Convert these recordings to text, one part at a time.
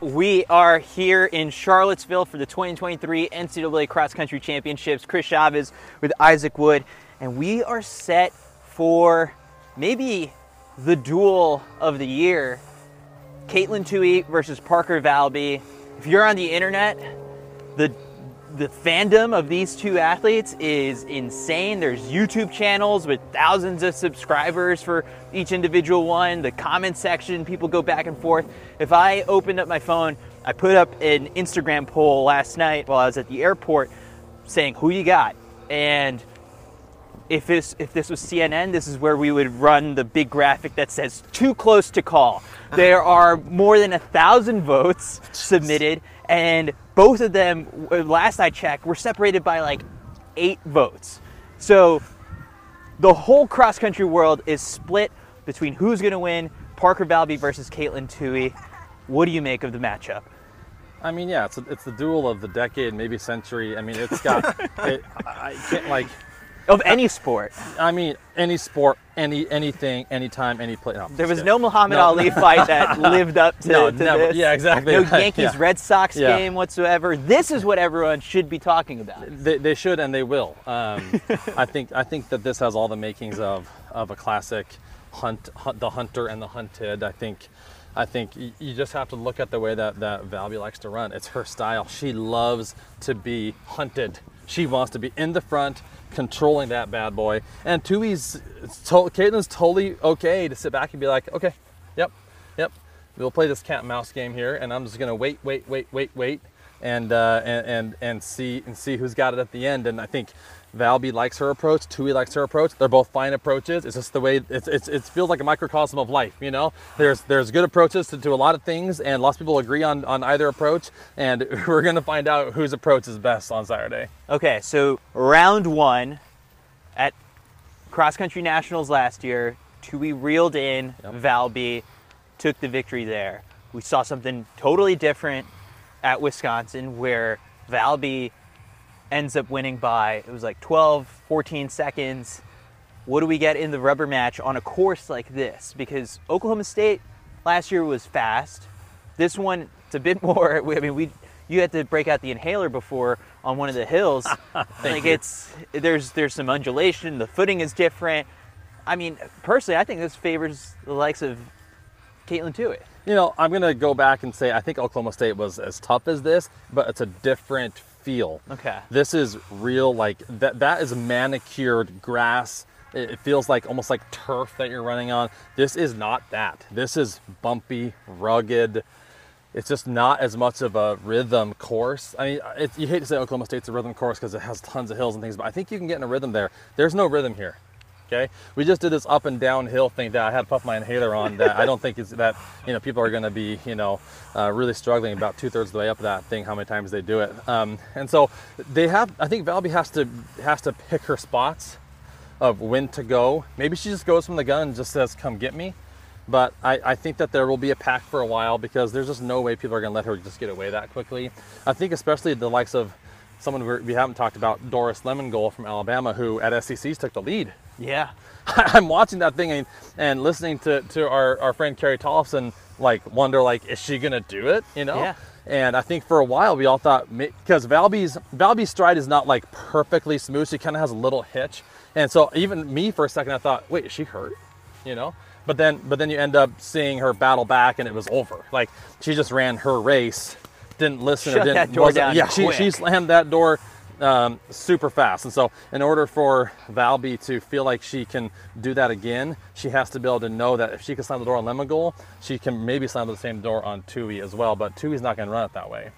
We are here in Charlottesville for the 2023 NCAA Cross Country Championships. Chris Chavez with Isaac Wood, and we are set for maybe the duel of the year. Katelyn Tuohy versus Parker Valby. If you're on the internet, the the fandom of these two athletes is insane. There's YouTube channels with thousands of subscribers for each individual one. The comment section, people go back and forth. If I opened up my phone, I put up an Instagram poll last night while I was at the airport saying who you got. And if this if this was CNN, this is where we would run the big graphic that says too close to call. There are more than a thousand votes submitted, and both of them, last I checked, were separated by like eight votes. So the whole cross country world is split between who's going to win Parker Valby versus Katelyn Tuohy. What do you make of the matchup? I mean, yeah, it's a, it's the duel of the decade, maybe century. I mean, it's got it, I can't like of any sport. I mean, any sport, any anything, anytime, any place. No, there was no Muhammad no. Ali fight that lived up to, no, to never. this. Yeah, exactly. No. Yankees yeah. Red Sox yeah. game whatsoever. This is what everyone should be talking about. They, they should and they will. Um, I think I think that this has all the makings of of a classic hunt, hunt, the hunter and the hunted. I think. I think you just have to look at the way that, that Valby likes to run. It's her style. She loves to be hunted. She wants to be in the front, controlling that bad boy. And Tuohy's, to, Katelyn's totally okay to sit back and be like, okay, yep, yep, we'll play this cat and mouse game here, and I'm just gonna wait, wait, wait, wait, wait, and uh, and and and see and see who's got it at the end. And I think Valby likes her approach. Tuohy likes her approach. They're both fine approaches. It's just the way it's, it's, it feels like a microcosm of life. You know, there's there's good approaches to, to a lot of things, and lots of people agree on on either approach. And we're gonna find out whose approach is best on Saturday. Okay, so round one at cross country nationals last year, Tuohy reeled in. Yep. Valby took the victory there. We saw something totally different at Wisconsin, where Valby ends up winning by, it was like 12, 14 seconds. What do we get in the rubber match on a course like this? Because Oklahoma State last year was fast. This one, it's a bit more, I mean, we, you had to break out the inhaler before on one of the hills. like you. it's, there's, there's some undulation, the footing is different. I mean, personally, I think this favors the likes of Katelyn Tuohy. You know, I'm going to go back and say I think Oklahoma State was as tough as this, but it's a different feel. Okay. This is real like that that is manicured grass. It feels like almost like turf that you're running on. This is not that. This is bumpy, rugged. It's just not as much of a rhythm course. I mean, it, you hate to say Oklahoma State's a rhythm course because it has tons of hills and things, but I think you can get in a rhythm there. There's no rhythm here. Okay, we just did this up and down hill thing that I had to puff my inhaler on. That I don't think is that you know people are going to be you know uh, really struggling about two thirds of the way up that thing. How many times they do it, um, and so they have. I think Valby has to has to pick her spots of when to go. Maybe she just goes from the gun and just says, "Come get me." But I, I think that there will be a pack for a while because there's just no way people are going to let her just get away that quickly. I think especially the likes of someone we haven't talked about, Doris Lemngole from Alabama, who at SECs took the lead yeah. I'm watching that thing and, and listening to, to our, our friend Carrie Tollefson, like, wonder, like, is she going to do it? You know? Yeah. And I think for a while we all thought, because Valby's, Valby's stride is not like perfectly smooth. She kind of has a little hitch. And so even me for a second, I thought, wait, is she hurt? You know? But then, but then you end up seeing her battle back and it was over. Like she just ran her race, didn't listen Shut or didn't, that door down yeah, she, quick. she slammed that door um, super fast. And so, in order for Valby to feel like she can do that again, she has to be able to know that if she can slam the door on Lemngole, she can maybe slam the same door on Tuohy as well. But Tuohy's not going to run it that way.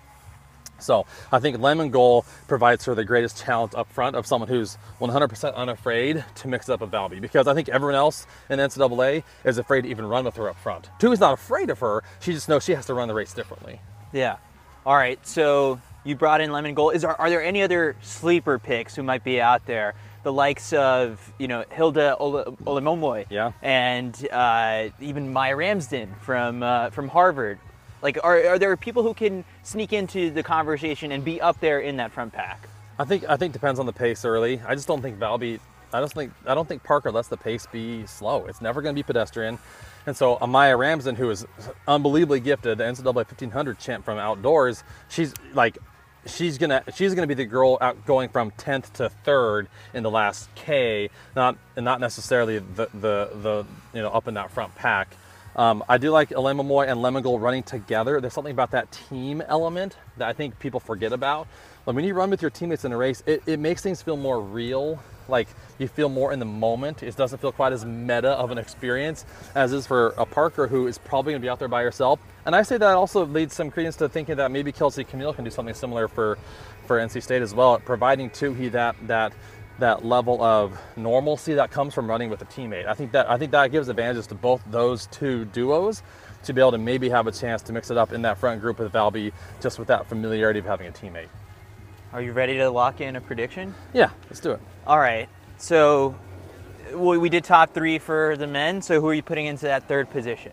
So I think Lemngole provides her the greatest challenge up front of someone who's 100% unafraid to mix it up a Valby because I think everyone else in NCAA is afraid to even run with her up front. Tuohy's not afraid of her; she just knows she has to run the race differently. Yeah. All right. So you brought in Lemngole. Is there, are there any other sleeper picks who might be out there? The likes of you know Hilda Olemomoi, yeah, and uh, even Maia Ramsden from uh, from Harvard. Like, are, are there people who can sneak into the conversation and be up there in that front pack? I think I think depends on the pace early. I just don't think Valby. I don't think I don't think Parker lets the pace be slow. It's never going to be pedestrian. And so Amaya Ramsden, who is unbelievably gifted, the NCAA 1500 champ from outdoors, she's like, she's gonna she's gonna be the girl out going from 10th to third in the last K, not and not necessarily the the the you know up in that front pack. Um, I do like Olemomoi and Lemngole running together. There's something about that team element that I think people forget about. When you run with your teammates in a race, it, it makes things feel more real. Like you feel more in the moment. It doesn't feel quite as meta of an experience as is for a Parker who is probably going to be out there by herself. And I say that also leads some credence to thinking that maybe Kelsey Chmiel can do something similar for, for NC State as well, providing Tuohy that that that level of normalcy that comes from running with a teammate. I think that I think that gives advantages to both those two duos to be able to maybe have a chance to mix it up in that front group with Valby just with that familiarity of having a teammate. Are you ready to lock in a prediction? Yeah, let's do it. All right. So we we did top three for the men. So who are you putting into that third position?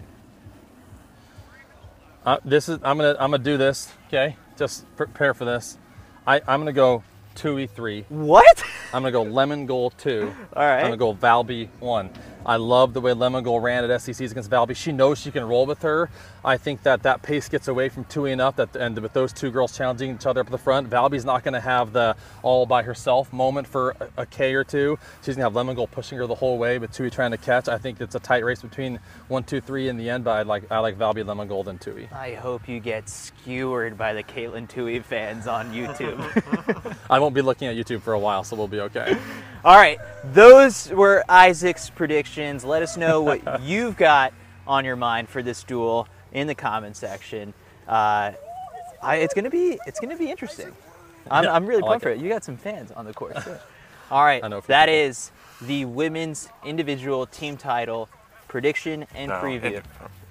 Uh, this is I'm gonna I'm gonna do this. Okay, just prepare for this. I I'm gonna go two e three. What? I'm gonna go Lemngole two. All right. I'm gonna go Valby one. I love the way Lemngole ran at SECs against Valby. She knows she can roll with her. I think that that pace gets away from Tuohy enough that, and with those two girls challenging each other up at the front, Valby's not going to have the all by herself moment for a, a K or two. She's going to have Lemngole pushing her the whole way, but Tuohy trying to catch. I think it's a tight race between one, two, three in the end, but I like I like Valby, Lemngole, and Tuohy. I hope you get skewered by the Katelyn Tuohy fans on YouTube. I won't be looking at YouTube for a while, so we'll be okay. All right, those were Isaac's predictions. Let us know what you've got on your mind for this duel in the comment section. Uh, I, it's gonna be it's gonna be interesting. I'm, Yeah, I'm really I like pumped for it. it. You got some fans on the course. too. All right, I know a that people. is the women's individual team title prediction and No, preview. indi-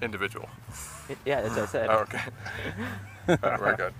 individual. yeah, that's what I said. Oh, okay. All right, very good.